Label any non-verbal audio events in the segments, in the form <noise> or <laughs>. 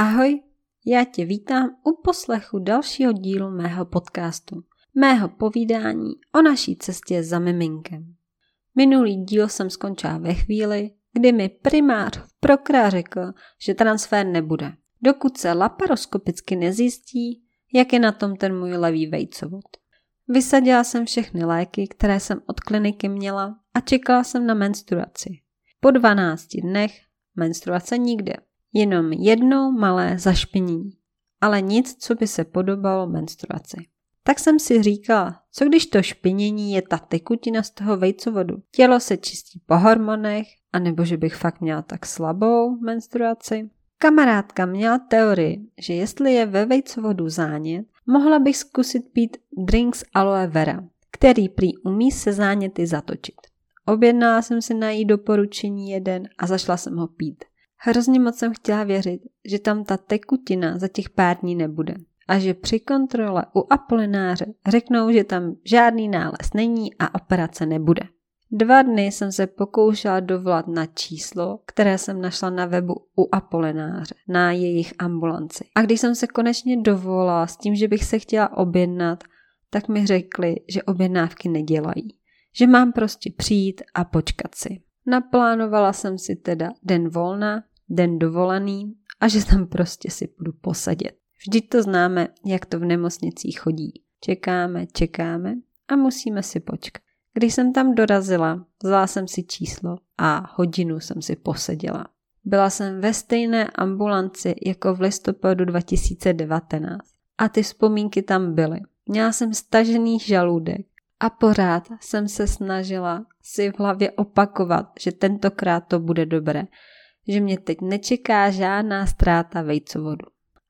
Ahoj, já tě vítám u poslechu dalšího dílu mého podcastu, mého povídání o naší cestě za miminkem. Minulý díl jsem skončila ve chvíli, kdy mi primář v Prokra řekl, že transfer nebude, dokud se laparoskopicky nezjistí, jak je na tom ten můj levý vejcovod. Vysadila jsem všechny léky, které jsem od kliniky měla a čekala jsem na menstruaci. Po 12 dnech menstruace nikde, jenom jednou malé zašpinění, ale nic, co by se podobalo menstruaci. Tak jsem si říkala, co když to špinění je ta tekutina z toho vejcovodu. Tělo se čistí po hormonech, anebo že bych fakt měla tak slabou menstruaci. Kamarádka měla teorii, že jestli je ve vejcovodu zánět, mohla bych zkusit pít drinks aloe vera, který prý umí se záněty zatočit. Objednala jsem si na jí doporučení jeden a zašla jsem ho pít. Hrozně moc jsem chtěla věřit, že tam ta tekutina za těch pár dní nebude a že při kontrole u Apolináře řeknou, že tam žádný nález není a operace nebude. Dva dny jsem se pokoušela dovolat na číslo, které jsem našla na webu u Apolináře, na jejich ambulanci. A když jsem se konečně dovolala s tím, že bych se chtěla objednat, tak mi řekli, že objednávky nedělají. Že mám prostě přijít a počkat si. Naplánovala jsem si teda den volna, den dovolený a že tam prostě si budu posadit. Vždyť to známe, jak to v nemocnicích chodí. Čekáme, čekáme a musíme si počkat. Když jsem tam dorazila, vzala jsem si číslo a hodinu jsem si poseděla. Byla jsem ve stejné ambulanci jako v listopadu 2019 a ty vzpomínky tam byly. Měla jsem stažený žaludek a pořád jsem se snažila si v hlavě opakovat, že tentokrát to bude dobré, že mě teď nečeká žádná ztráta vejcovodu.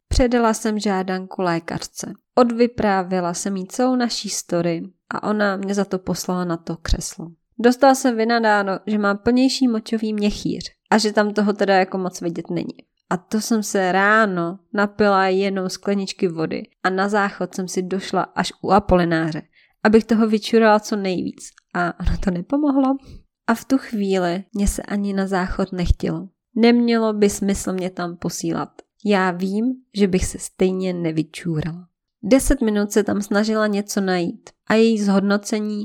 Předala jsem žádanku lékařce. Odvyprávila jsem jí celou naší story a ona mě za to poslala na to křeslo. Dostala jsem vynadáno, že mám plnější močový měchýř a že tam toho teda jako moc vidět není. A to jsem se ráno napila jenom skleničky vody a na záchod jsem si došla až u Apolináře, abych toho vyčurala co nejvíc. A ono to nepomohlo. A v tu chvíli mě se ani na záchod nechtělo. Nemělo by smysl mě tam posílat. Já vím, že bych se stejně nevyčúrala. Deset minut se tam snažila něco najít a její zhodnocení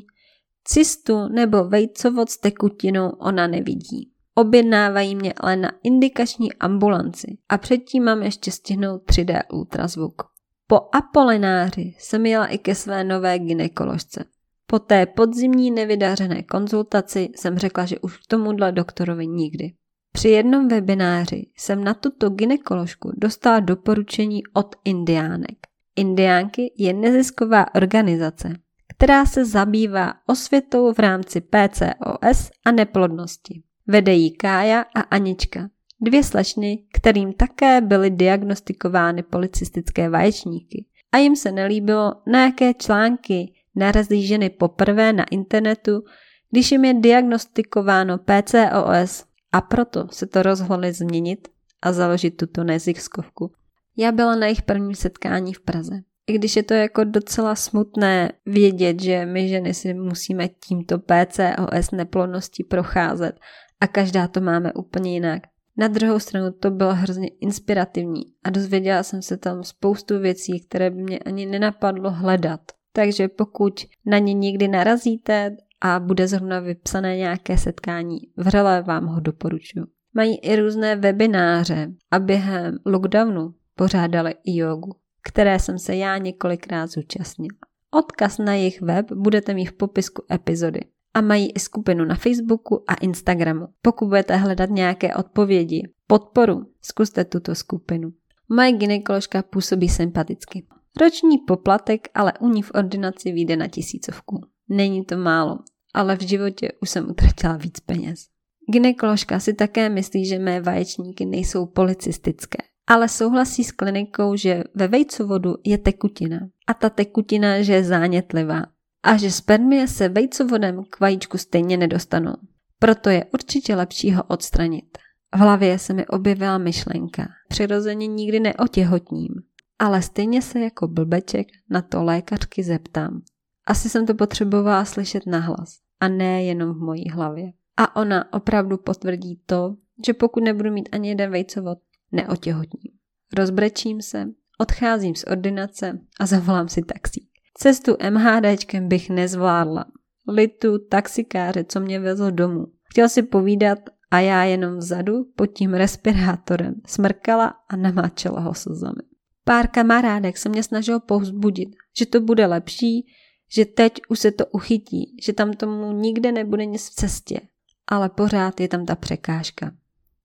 cystu nebo vejcovod s tekutinou ona nevidí. Objednávají mě ale na indikační ambulanci a předtím mám ještě stihnout 3D ultrazvuk. Po Apolináři jsem jela i ke své nové ginekoložce. Po té podzimní nevydařené konzultaci jsem řekla, že už k tomuhle doktorovi nikdy. Při jednom webináři jsem na tuto ginekoložku dostala doporučení od Indiánek. Indiánky je nezisková organizace, která se zabývá osvětou v rámci PCOS a neplodnosti. Vede jí Kája a Anička, dvě slečny, kterým také byly diagnostikovány policistické vaječníky. A jim se nelíbilo, na jaké články narazí ženy poprvé na internetu, když jim je diagnostikováno PCOS a proto se to rozhodli změnit a založit tuto neziskovku. Já byla na jejich prvním setkání v Praze. I když je to jako docela smutné vědět, že my ženy si musíme tímto PCOS neplodností procházet a každá to máme úplně jinak. Na druhou stranu to bylo hrozně inspirativní a dozvěděla jsem se tam spoustu věcí, které by mě ani nenapadlo hledat. Takže pokud na ně někdy narazíte a bude zrovna vypsané nějaké setkání, vřele vám ho doporučuji. Mají i různé webináře a během lockdownu pořádali i jogu, které jsem se já několikrát zúčastnila. Odkaz na jejich web budete mít v popisku epizody. A mají i skupinu na Facebooku a Instagramu. Pokud budete hledat nějaké odpovědi, podporu, zkuste tuto skupinu. Moje gynekoložka působí sympaticky. Roční poplatek ale u ní v ordinaci vyjde na tisícovku. Není to málo, ale v životě už jsem utratila víc peněz. Ginekoložka si také myslí, že mé vaječníky nejsou policistické, ale souhlasí s klinikou, že ve vejcovodu je tekutina a ta tekutina, že je zánětlivá a že spermie se vejcovodem k vajíčku stejně nedostanou. Proto je určitě lepší ho odstranit. V hlavě se mi objevila myšlenka. Přirozeně nikdy neotěhotním, ale stejně se jako blbeček na to lékařky zeptám. Asi jsem to potřebovala slyšet nahlas a ne jenom v mojí hlavě. A ona opravdu potvrdí to, že pokud nebudu mít ani jeden vejcovod, neotěhotním. Rozbrečím se, odcházím z ordinace a zavolám si taxík. Cestu MHDčkem bych nezvládla. Litu taxikáře, co mě vezl domů. Chtěl si povídat a já jenom vzadu pod tím respirátorem smrkala a namáčela ho slzami. Pár kamarádek se mě snažilo povzbudit, že to bude lepší, že teď už se to uchytí, že tam tomu nikde nebude nic v cestě. Ale pořád je tam ta překážka.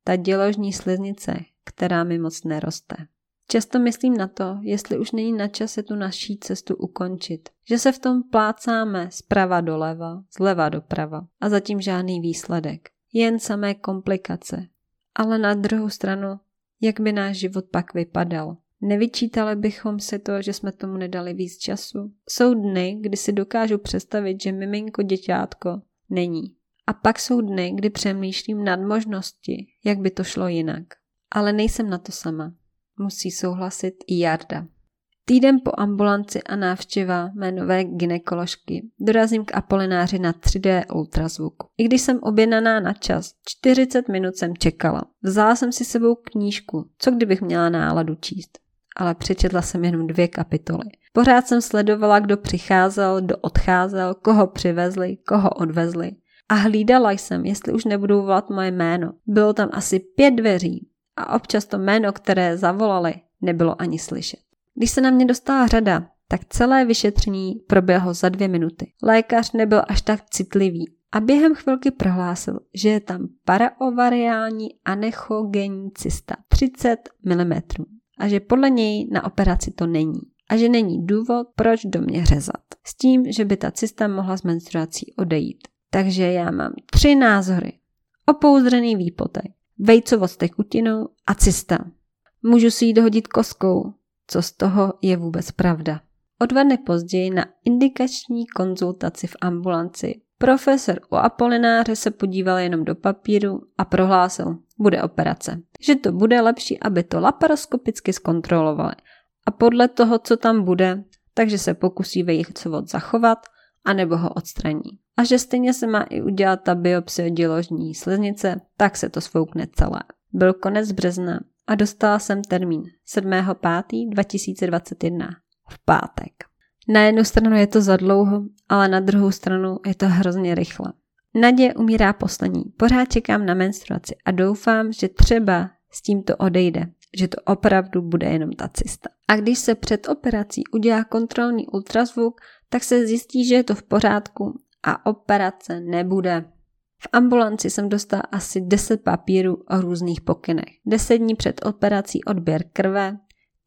Ta děložní sliznice, která mi moc neroste. Často myslím na to, jestli už není na čase tu naší cestu ukončit. Že se v tom plácáme zprava doleva, zleva doprava a zatím žádný výsledek. Jen samé komplikace. Ale na druhou stranu, jak by náš život pak vypadal? Nevyčítali bychom si to, že jsme tomu nedali víc času. Jsou dny, kdy si dokážu představit, že miminko děťátko není. A pak jsou dny, kdy přemýšlím nad možnosti, jak by to šlo jinak. Ale nejsem na to sama. Musí souhlasit i Jarda. Týden po ambulanci a návštěva mé nové ginekoložky dorazím k Apolináři na 3D ultrazvuk. I když jsem objednaná na čas, 40 minut jsem čekala. Vzala jsem si sebou knížku, co kdybych měla náladu číst. Ale přečetla jsem jenom dvě kapitoly. Pořád jsem sledovala, kdo přicházel, kdo odcházel, koho přivezli, koho odvezli. A hlídala jsem, jestli už nebudou volat moje jméno. Bylo tam asi pět dveří a občas to jméno, které zavolali, nebylo ani slyšet. Když se na mě dostala řada, tak celé vyšetření proběhlo za dvě minuty. Lékař nebyl až tak citlivý a během chvilky prohlásil, že je tam paraovariální anechogenní cysta 30 mm a že podle něj na operaci to není a že není důvod, proč do mě řezat. S tím, že by ta cysta mohla s menstruací odejít. Takže já mám tři názory. Opouzdřený výpotek, vejcovost tekutinou a cysta. Můžu si ji dohodit koskou, co z toho je vůbec pravda. O dva dny později na indikační konzultaci v ambulanci profesor u Apolináře se podíval jenom do papíru a prohlásil, bude operace. Že to bude lepší, aby to laparoskopicky zkontrolovali. A podle toho, co tam bude, takže se pokusí vejcovod zachovat, anebo ho odstraní. A že stejně se má i udělat ta biopsie děložní sliznice, tak se to svoukne celé. Byl konec března a dostala jsem termín 7.5.2021 v pátek. Na jednu stranu je to za dlouho, ale na druhou stranu je to hrozně rychle. Nadě umírá poslední. Pořád čekám na menstruaci a doufám, že třeba s tímto odejde, že to opravdu bude jenom ta cista. A když se před operací udělá kontrolní ultrazvuk, tak se zjistí, že je to v pořádku a operace nebude. V ambulanci jsem dostala asi 10 papírů o různých pokynech. 10 dní před operací odběr krve,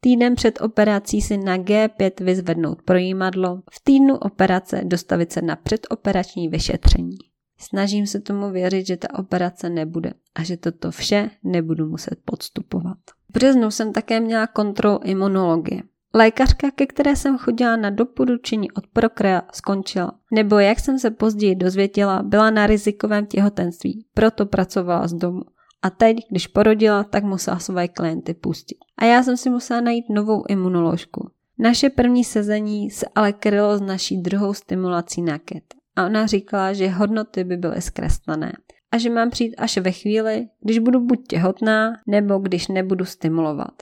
týden před operací si na G5 vyzvednout projímadlo, v týdnu operace dostavit se na předoperační vyšetření. Snažím se tomu věřit, že ta operace nebude a že toto vše nebudu muset podstupovat. V březnu jsem také měla kontrolu imunologie. Lékařka, ke které jsem chodila na doporučení od Prokrea, skončila. Nebo jak jsem se později dozvěděla, byla na rizikovém těhotenství, proto pracovala z domu. A teď, když porodila, tak musela své klienty pustit. A já jsem si musela najít novou imunoložku. Naše první sezení se ale krylo s naší druhou stimulací na KET. A ona říkala, že hodnoty by byly zkreslené. A že mám přijít až ve chvíli, když budu buď těhotná, nebo když nebudu stimulovat.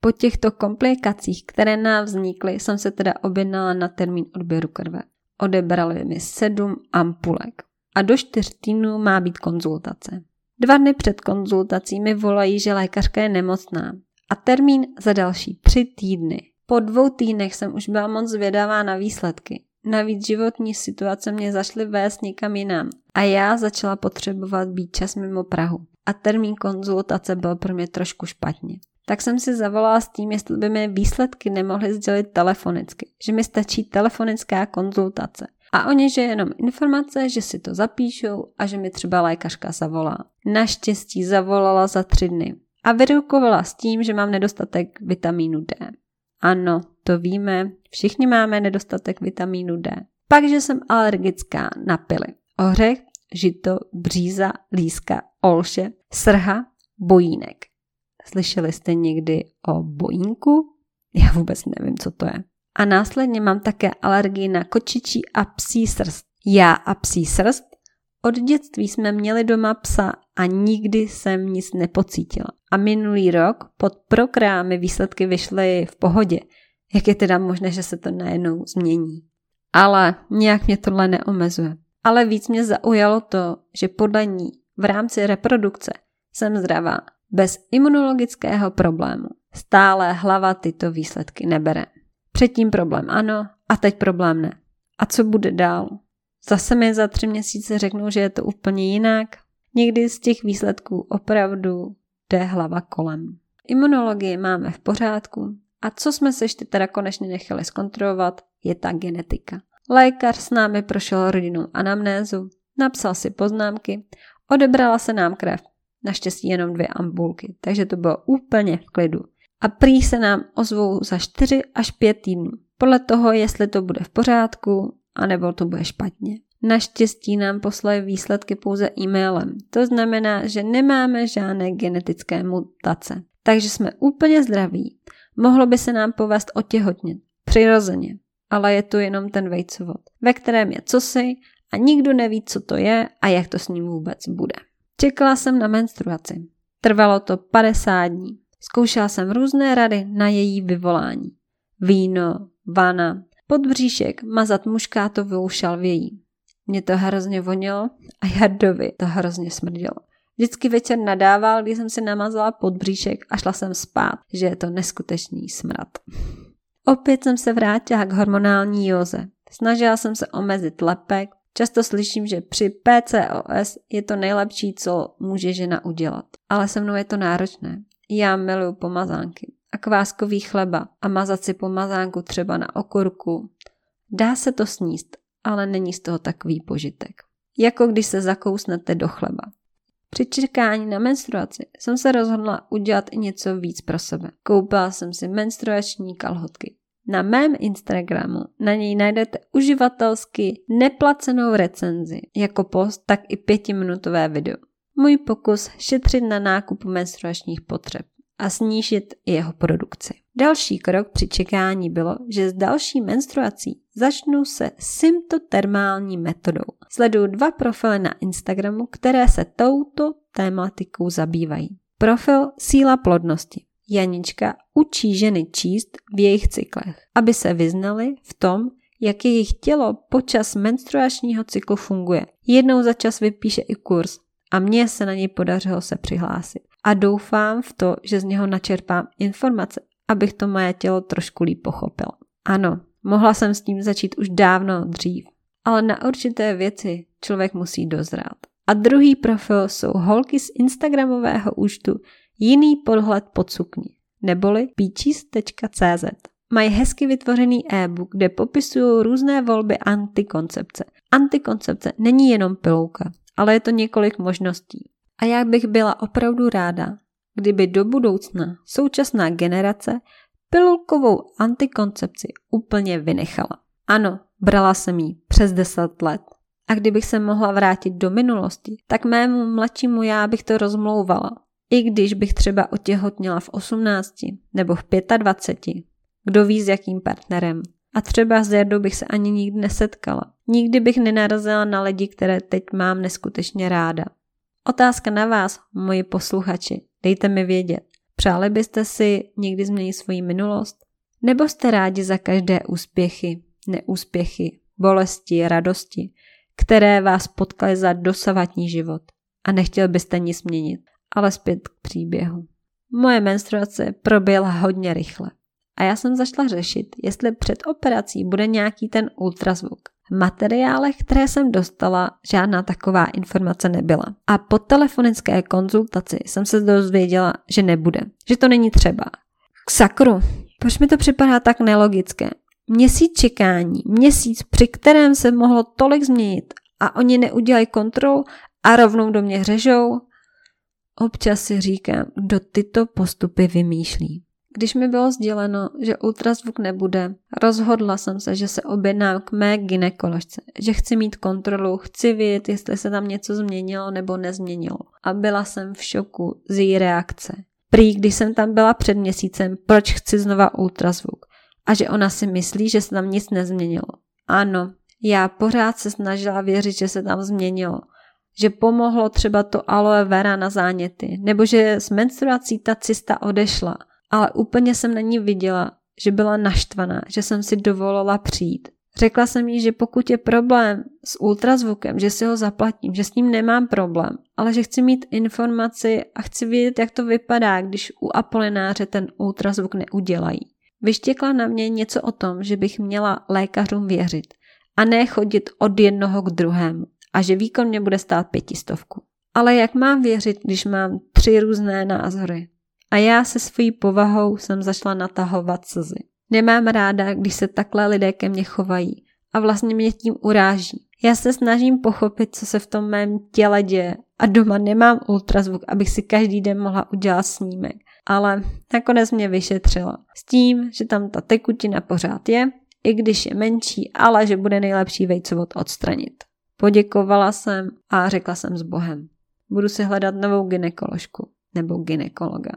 Po těchto komplikacích, které nám vznikly, jsem se teda objednala na termín odběru krve. Odebrali mi sedm ampulek a do čtyř týdnů má být konzultace. Dva dny před konzultací mi volají, že lékařka je nemocná a termín za další tři týdny. Po dvou týdnech jsem už byla moc zvědavá na výsledky. Navíc životní situace mě zašly vést někam jinam a já začala potřebovat být čas mimo Prahu. A termín konzultace byl pro mě trošku špatně tak jsem si zavolala s tím, jestli by mi výsledky nemohly sdělit telefonicky, že mi stačí telefonická konzultace. A oni, že jenom informace, že si to zapíšou a že mi třeba lékařka zavolá. Naštěstí zavolala za tři dny a vyrukovala s tím, že mám nedostatek vitamínu D. Ano, to víme, všichni máme nedostatek vitamínu D. Pak, že jsem alergická na pily. Ořech, žito, bříza, líska, olše, srha, bojínek. Slyšeli jste někdy o bojínku? Já vůbec nevím, co to je. A následně mám také alergii na kočičí a psí srst. Já a psí srst? Od dětství jsme měli doma psa a nikdy jsem nic nepocítila. a minulý rok pod prokrámy výsledky vyšly v pohodě. Jak je teda možné, že se to najednou změní? Ale nějak mě tohle neomezuje. Ale víc mě zaujalo to, že podle ní v rámci reprodukce jsem zdravá, bez imunologického problému. Stále hlava tyto výsledky nebere. Předtím problém ano a teď problém ne. A co bude dál? Zase mi za tři měsíce řeknou, že je to úplně jinak. Někdy z těch výsledků opravdu jde hlava kolem. Imunologii máme v pořádku a co jsme se ještě teda konečně nechali zkontrolovat, je ta genetika. Lékař s námi prošel rodinnou anamnézu, napsal si poznámky, odebrala se nám krev, naštěstí jenom dvě ambulky, takže to bylo úplně v klidu. A prý se nám ozvou za 4 až 5 týdnů, podle toho, jestli to bude v pořádku, anebo to bude špatně. Naštěstí nám poslali výsledky pouze e-mailem. To znamená, že nemáme žádné genetické mutace. Takže jsme úplně zdraví. Mohlo by se nám povést otěhotnět. Přirozeně. Ale je to jenom ten vejcovod, ve kterém je cosi a nikdo neví, co to je a jak to s ním vůbec bude. Čekala jsem na menstruaci. Trvalo to 50 dní. Zkoušela jsem různé rady na její vyvolání. Víno, vana, podbříšek, mazat muškátovou šalvějí. Mě to hrozně vonilo a Jardovi to hrozně smrdělo. Vždycky večer nadával, když jsem si namazala podbříšek a šla jsem spát, že je to neskutečný smrad. Opět jsem se vrátila k hormonální józe. Snažila jsem se omezit lepek, Často slyším, že při PCOS je to nejlepší, co může žena udělat. Ale se mnou je to náročné. Já miluju pomazánky a kváskový chleba a mazat si pomazánku třeba na okurku. Dá se to sníst, ale není z toho takový požitek. Jako když se zakousnete do chleba. Při čekání na menstruaci jsem se rozhodla udělat něco víc pro sebe. Koupila jsem si menstruační kalhotky. Na mém Instagramu na něj najdete uživatelsky neplacenou recenzi, jako post, tak i pětiminutové video. Můj pokus šetřit na nákupu menstruačních potřeb a snížit jeho produkci. Další krok při čekání bylo, že s další menstruací začnu se symptotermální metodou. Sleduju dva profily na Instagramu, které se touto tématikou zabývají. Profil Síla plodnosti. Janička učí ženy číst v jejich cyklech, aby se vyznali v tom, jak jejich tělo počas menstruačního cyklu funguje. Jednou za čas vypíše i kurz a mně se na něj podařilo se přihlásit. A doufám v to, že z něho načerpám informace, abych to moje tělo trošku líp pochopila. Ano, mohla jsem s tím začít už dávno dřív, ale na určité věci člověk musí dozrát. A druhý profil jsou holky z Instagramového účtu Jiný podhled pod sukni, neboli peaches.cz. Mají hezky vytvořený e-book, kde popisují různé volby antikoncepce. Antikoncepce není jenom pilouka, ale je to několik možností. A já bych byla opravdu ráda, kdyby do budoucna současná generace pilulkovou antikoncepci úplně vynechala. Ano, brala jsem ji přes 10 let. A kdybych se mohla vrátit do minulosti, tak mému mladšímu já bych to rozmlouvala. I když bych třeba otěhotněla v 18 nebo v 25, kdo ví s jakým partnerem. A třeba s Jardou bych se ani nikdy nesetkala. Nikdy bych nenarazila na lidi, které teď mám neskutečně ráda. Otázka na vás, moji posluchači. Dejte mi vědět. Přáli byste si někdy změnit svoji minulost? Nebo jste rádi za každé úspěchy, neúspěchy, bolesti, radosti, které vás potkaly za dosavatní život a nechtěl byste nic změnit? ale zpět k příběhu. Moje menstruace proběhla hodně rychle a já jsem zašla řešit, jestli před operací bude nějaký ten ultrazvuk. Materiálech, které jsem dostala, žádná taková informace nebyla. A po telefonické konzultaci jsem se dozvěděla, že nebude, že to není třeba. K sakru, proč mi to připadá tak nelogické? Měsíc čekání, měsíc, při kterém se mohlo tolik změnit a oni neudělají kontrol a rovnou do mě hřežou, Občas si říkám, kdo tyto postupy vymýšlí. Když mi bylo sděleno, že ultrazvuk nebude, rozhodla jsem se, že se objednám k mé ginekoložce, že chci mít kontrolu, chci vědět, jestli se tam něco změnilo nebo nezměnilo. A byla jsem v šoku z její reakce. Prý, když jsem tam byla před měsícem, proč chci znova ultrazvuk. A že ona si myslí, že se tam nic nezměnilo. Ano, já pořád se snažila věřit, že se tam změnilo že pomohlo třeba to aloe vera na záněty, nebo že s menstruací ta cysta odešla, ale úplně jsem na ní viděla, že byla naštvaná, že jsem si dovolila přijít. Řekla jsem jí, že pokud je problém s ultrazvukem, že si ho zaplatím, že s ním nemám problém, ale že chci mít informaci a chci vědět, jak to vypadá, když u Apolináře ten ultrazvuk neudělají. Vyštěkla na mě něco o tom, že bych měla lékařům věřit a ne chodit od jednoho k druhému a že výkon mě bude stát pětistovku. Ale jak mám věřit, když mám tři různé názory? A já se svojí povahou jsem zašla natahovat slzy. Nemám ráda, když se takhle lidé ke mně chovají a vlastně mě tím uráží. Já se snažím pochopit, co se v tom mém těle děje a doma nemám ultrazvuk, abych si každý den mohla udělat snímek. Ale nakonec mě vyšetřila. S tím, že tam ta tekutina pořád je, i když je menší, ale že bude nejlepší vejcovod odstranit. Poděkovala jsem a řekla jsem s Bohem. Budu si hledat novou ginekoložku nebo ginekologa.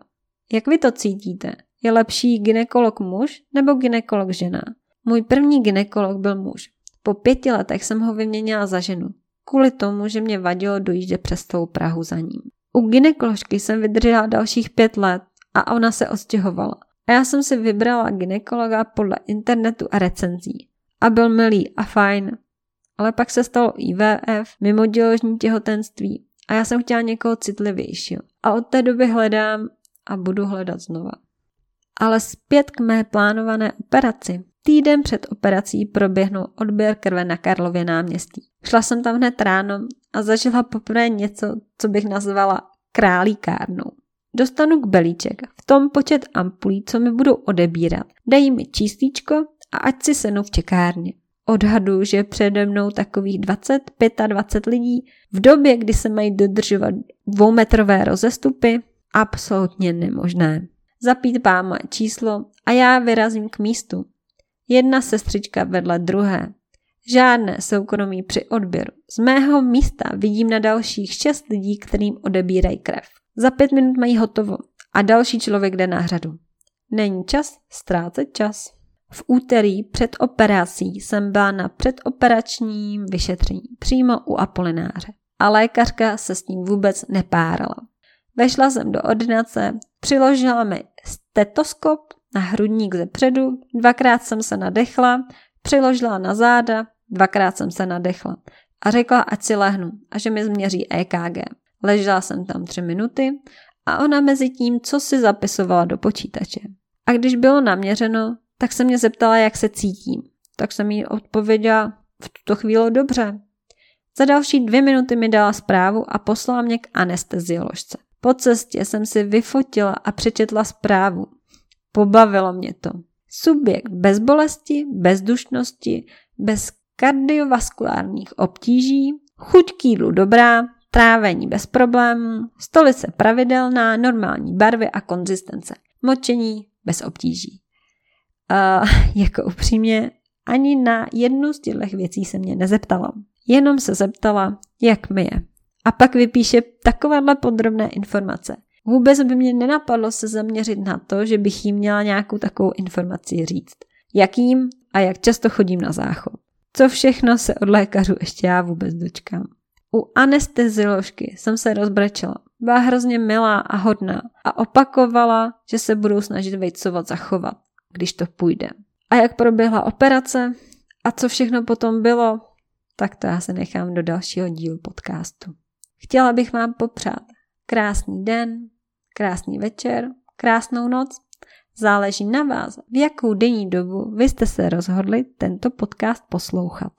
Jak vy to cítíte? Je lepší ginekolog muž nebo ginekolog žena? Můj první ginekolog byl muž. Po pěti letech jsem ho vyměnila za ženu. Kvůli tomu, že mě vadilo dojíždět přes tou Prahu za ním. U ginekoložky jsem vydržela dalších pět let a ona se odstěhovala. A já jsem si vybrala ginekologa podle internetu a recenzí. A byl milý a fajn. Ale pak se stalo IVF, mimoděložní těhotenství a já jsem chtěla někoho citlivějšího. A od té doby hledám a budu hledat znova. Ale zpět k mé plánované operaci. Týden před operací proběhnul odběr krve na Karlově náměstí. Šla jsem tam hned ráno a zažila poprvé něco, co bych nazvala králíkárnou. Dostanu k belíček, v tom počet ampulí, co mi budou odebírat. Dají mi číslíčko a ať si senu v čekárně. Odhadu, že přede mnou takových 20, 25 lidí v době, kdy se mají dodržovat dvoumetrové rozestupy, absolutně nemožné. Zapít moje číslo a já vyrazím k místu. Jedna sestřička vedle druhé. Žádné soukromí při odběru. Z mého místa vidím na dalších šest lidí, kterým odebírají krev. Za pět minut mají hotovo a další člověk jde na řadu. Není čas ztrácet čas. V úterý před operací jsem byla na předoperačním vyšetření přímo u Apolináře a lékařka se s ním vůbec nepárala. Vešla jsem do ordinace, přiložila mi stetoskop na hrudník ze předu, dvakrát jsem se nadechla, přiložila na záda, dvakrát jsem se nadechla a řekla, ať si lehnu a že mi změří EKG. Ležela jsem tam tři minuty a ona mezi tím, co si zapisovala do počítače. A když bylo naměřeno, tak se mě zeptala, jak se cítím. Tak jsem jí odpověděla v tuto chvíli dobře. Za další dvě minuty mi dala zprávu a poslala mě k anestezioložce. Po cestě jsem si vyfotila a přečetla zprávu. Pobavilo mě to. Subjekt bez bolesti, bez dušnosti, bez kardiovaskulárních obtíží, chuť kýlu dobrá, trávení bez problémů, stolice pravidelná, normální barvy a konzistence, močení bez obtíží. A <laughs> jako upřímně, ani na jednu z těchto věcí se mě nezeptala. Jenom se zeptala, jak mi je. A pak vypíše takovéhle podrobné informace. Vůbec by mě nenapadlo se zaměřit na to, že bych jí měla nějakou takovou informaci říct. Jakým a jak často chodím na záchod. Co všechno se od lékařů ještě já vůbec dočkám. U anestezioložky jsem se rozbrečela. Byla hrozně milá a hodná a opakovala, že se budou snažit vejcovat zachovat, když to půjde. A jak proběhla operace a co všechno potom bylo, tak to já se nechám do dalšího dílu podcastu. Chtěla bych vám popřát krásný den, krásný večer, krásnou noc. Záleží na vás, v jakou denní dobu vy jste se rozhodli tento podcast poslouchat.